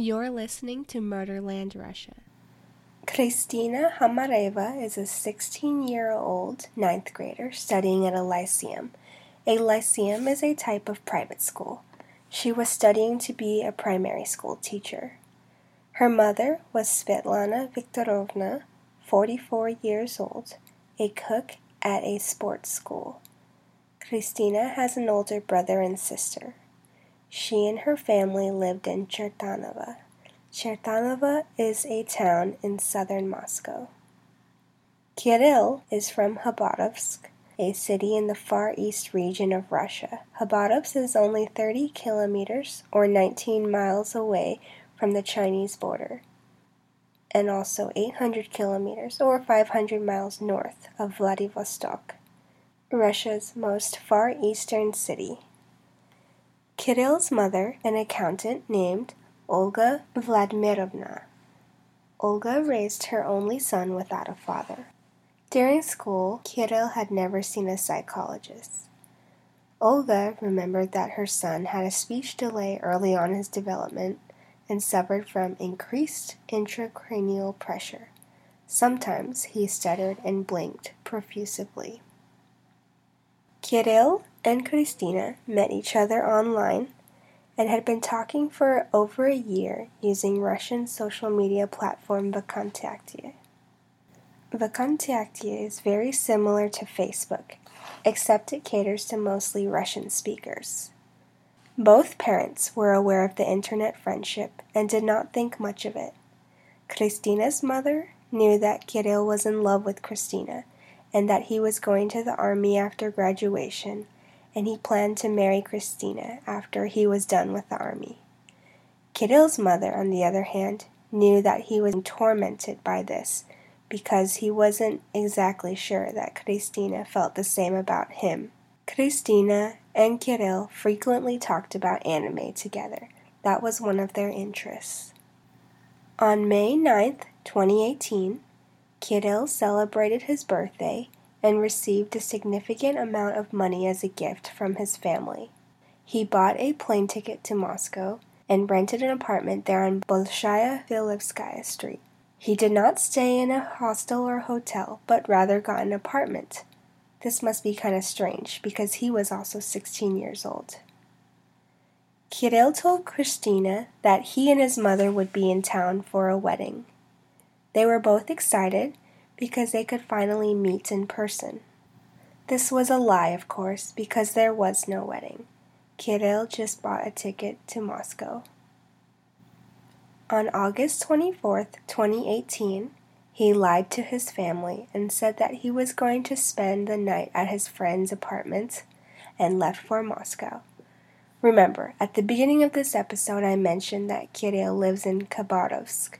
You're listening to Murderland Russia. Kristina Hamareva is a 16 year old ninth grader studying at a lyceum. A lyceum is a type of private school. She was studying to be a primary school teacher. Her mother was Svetlana Viktorovna, 44 years old, a cook at a sports school. Kristina has an older brother and sister. She and her family lived in Chertanovo. Chertanovo is a town in southern Moscow. Kirill is from Khabarovsk, a city in the far east region of Russia. Khabarovsk is only 30 kilometers or 19 miles away from the Chinese border, and also 800 kilometers or 500 miles north of Vladivostok, Russia's most far eastern city. Kirill's mother, an accountant named Olga Vladimirovna. Olga raised her only son without a father. During school, Kirill had never seen a psychologist. Olga remembered that her son had a speech delay early on in his development and suffered from increased intracranial pressure. Sometimes he stuttered and blinked profusively. Kirill and Kristina met each other online and had been talking for over a year using Russian social media platform VKontakte. VKontakte is very similar to Facebook, except it caters to mostly Russian speakers. Both parents were aware of the internet friendship and did not think much of it. Kristina's mother knew that Kirill was in love with Kristina and that he was going to the army after graduation, and he planned to marry Kristina after he was done with the army. Kirill's mother, on the other hand, knew that he was tormented by this because he wasn't exactly sure that Kristina felt the same about him. Kristina and Kirill frequently talked about anime together. That was one of their interests. On May 9th, 2018, Kirill celebrated his birthday and received a significant amount of money as a gift from his family. He bought a plane ticket to Moscow and rented an apartment there on Bolshaya Filevskaya Street. He did not stay in a hostel or hotel, but rather got an apartment. This must be kind of strange because he was also 16 years old. Kirill told Kristina that he and his mother would be in town for a wedding. They were both excited because they could finally meet in person. This was a lie, of course, because there was no wedding. Kirill just bought a ticket to Moscow. On August 24th, 2018, he lied to his family and said that he was going to spend the night at his friend's apartment and left for Moscow. Remember, at the beginning of this episode, I mentioned that Kirill lives in Khabarovsk.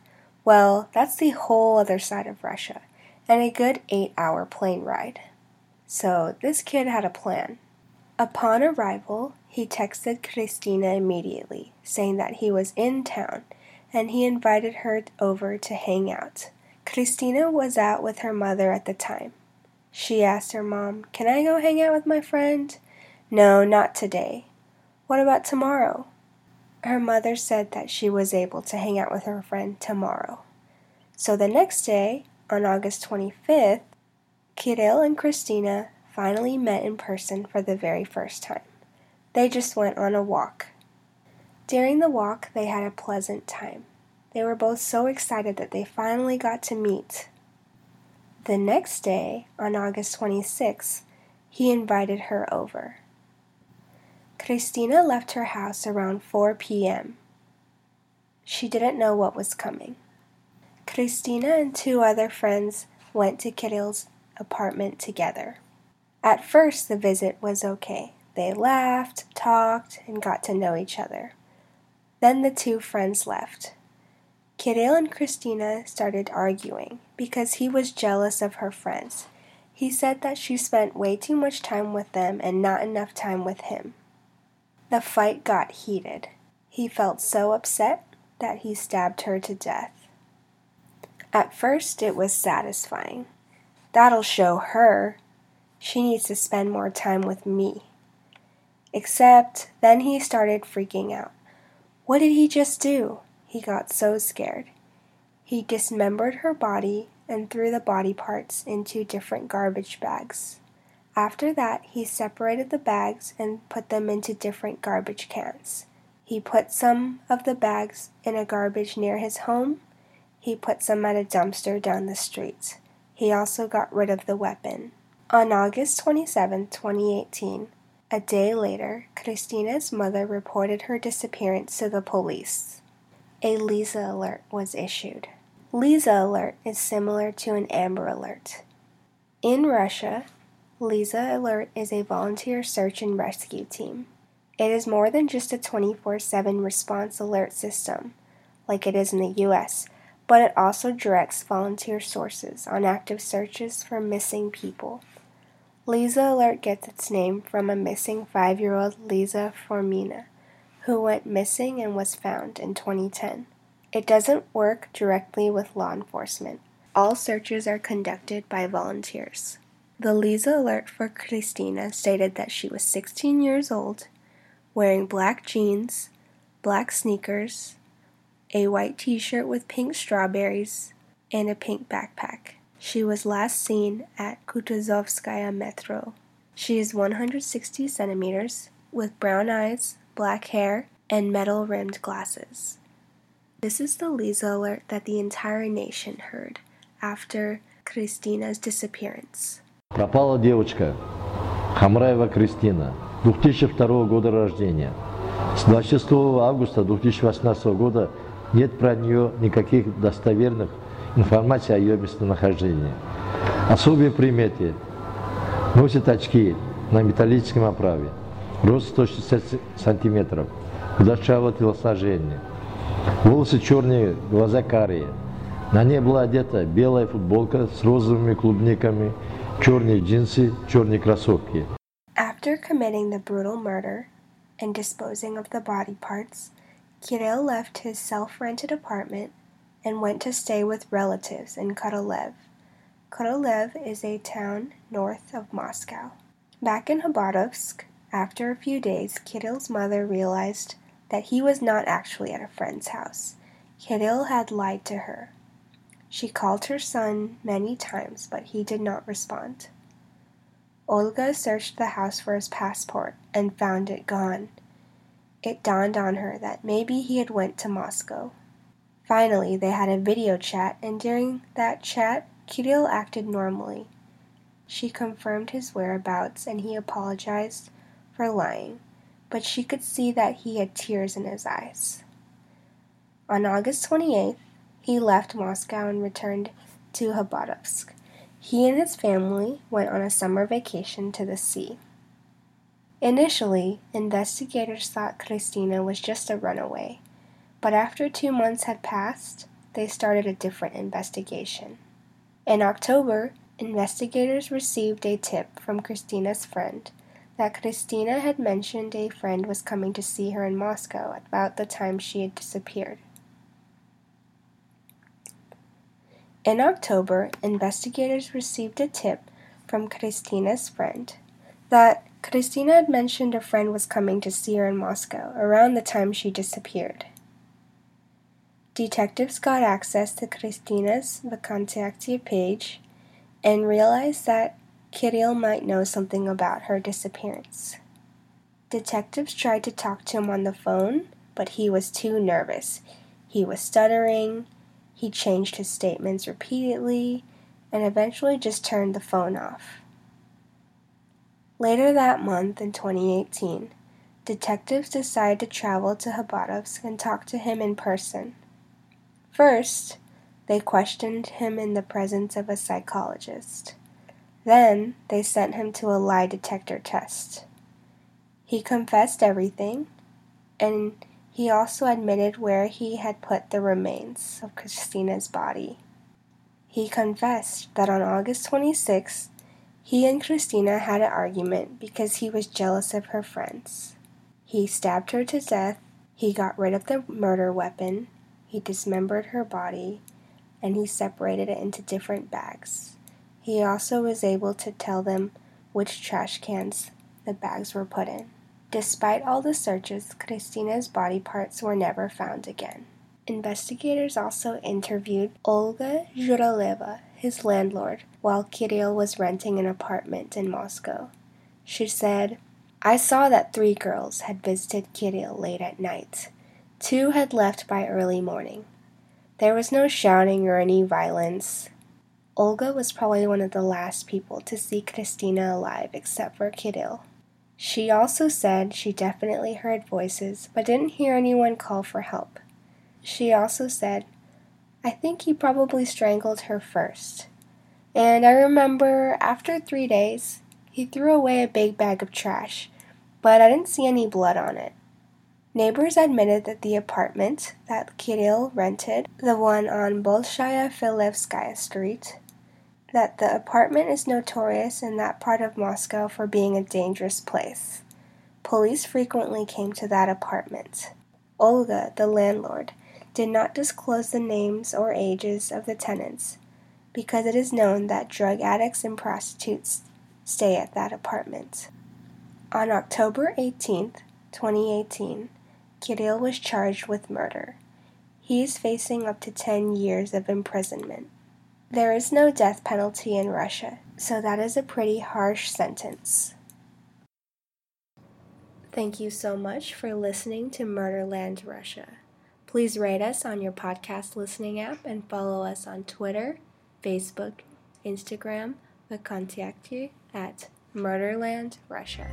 Well, that's the whole other side of Russia, and a good eight hour plane ride. So this kid had a plan. Upon arrival, he texted Kristina immediately, saying that he was in town and he invited her over to hang out. Kristina was out with her mother at the time. She asked her mom, Can I go hang out with my friend? No, not today. What about tomorrow? Her mother said that she was able to hang out with her friend tomorrow. So the next day, on August 25th, Kirill and Kristina finally met in person for the very first time. They just went on a walk. During the walk, they had a pleasant time. They were both so excited that they finally got to meet. The next day, on August 26th, he invited her over. Kristina left her house around 4 p.m. She didn't know what was coming. Kristina and two other friends went to Kirill's apartment together. At first, the visit was okay. They laughed, talked, and got to know each other. Then the two friends left. Kirill and Kristina started arguing because he was jealous of her friends. He said that she spent way too much time with them and not enough time with him. The fight got heated. He felt so upset that he stabbed her to death. At first, it was satisfying. That'll show her. She needs to spend more time with me. Except then he started freaking out. What did he just do? He got so scared. He dismembered her body and threw the body parts into different garbage bags. After that, he separated the bags and put them into different garbage cans. He put some of the bags in a garbage near his home. He put some at a dumpster down the street. He also got rid of the weapon. On August 27, 2018, a day later, Kristina's mother reported her disappearance to the police. A Lisa alert was issued. Lisa alert is similar to an Amber alert. In Russia, Lisa Alert is a volunteer search and rescue team. It is more than just a 24 7 response alert system, like it is in the US, but it also directs volunteer sources on active searches for missing people. Lisa Alert gets its name from a missing five year old Lisa Formina, who went missing and was found in 2010. It doesn't work directly with law enforcement. All searches are conducted by volunteers. The Lisa alert for Kristina stated that she was 16 years old, wearing black jeans, black sneakers, a white t shirt with pink strawberries, and a pink backpack. She was last seen at Kutuzovskaya Metro. She is 160 centimeters, with brown eyes, black hair, and metal rimmed glasses. This is the Lisa alert that the entire nation heard after Kristina's disappearance. Пропала девочка Хамраева Кристина, 2002 года рождения. С 26 августа 2018 года нет про нее никаких достоверных информации о ее местонахождении. Особые приметы. Носит очки на металлическом оправе. Рост 160 сантиметров. Худощавое телосложение. Волосы черные, глаза карие. На ней была одета белая футболка с розовыми клубниками, черные джинсы, черные кроссовки. After committing the brutal murder and disposing of the body parts, Kirill left his self rented apartment and went to stay with relatives in Korolev. Korolev is a town north of Moscow. Back in Khabarovsk, after a few days, Kirill's mother realized that he was not actually at a friend's house. Kirill had lied to her. She called her son many times, but he did not respond. Olga searched the house for his passport and found it gone. It dawned on her that maybe he had went to Moscow. Finally, they had a video chat, and during that chat, Kirill acted normally. She confirmed his whereabouts and he apologized for lying, but she could see that he had tears in his eyes. On August 28th, he left Moscow and returned to Khabarovsk. He and his family went on a summer vacation to the sea. Initially, investigators thought Kristina was just a runaway. But after two months had passed, they started a different investigation. In October, investigators received a tip from Kristina's friend that Kristina had mentioned a friend was coming to see her in Moscow about the time she had disappeared. In October, investigators received a tip from Kristina's friend that Kristina had mentioned a friend was coming to see her in Moscow around the time she disappeared. Detectives got access to Kristina's VKontakte page and realized that Kirill might know something about her disappearance. Detectives tried to talk to him on the phone, but he was too nervous. He was stuttering, he changed his statements repeatedly, and eventually just turned the phone off. Later that month in 2018, detectives decided to travel to Khabarovsk and talk to him in person. First, they questioned him in the presence of a psychologist. Then, they sent him to a lie detector test. He confessed everything, and he also admitted where he had put the remains of Kristina's body. He confessed that on August 26, he and Kristina had an argument because he was jealous of her friends. He stabbed her to death, he got rid of the murder weapon, he dismembered her body, and he separated it into different bags. He also was able to tell them which trash cans the bags were put in. Despite all the searches, Kristina's body parts were never found again. Investigators also interviewed Olga Zhuraleva, his landlord, while Kirill was renting an apartment in Moscow. She said, I saw that three girls had visited Kirill late at night. Two had left by early morning. There was no shouting or any violence. Olga was probably one of the last people to see Kristina alive except for Kirill. She also said she definitely heard voices but didn't hear anyone call for help. She also said, I think he probably strangled her first. And I remember after three days, he threw away a big bag of trash, but I didn't see any blood on it. Neighbors admitted that the apartment that Kirill rented, the one on Bolshaya Filevskaya Street, that the apartment is notorious in that part of Moscow for being a dangerous place. Police frequently came to that apartment. Olga, the landlord, did not disclose the names or ages of the tenants because it is known that drug addicts and prostitutes stay at that apartment. On October 18, 2018, Kirill was charged with murder. He is facing up to 10 years of imprisonment. There is no death penalty in Russia, so that is a pretty harsh sentence. Thank you so much for listening to Murderland Russia. Please rate us on your podcast listening app and follow us on Twitter, Facebook, Instagram, VKontakte at Murderland Russia.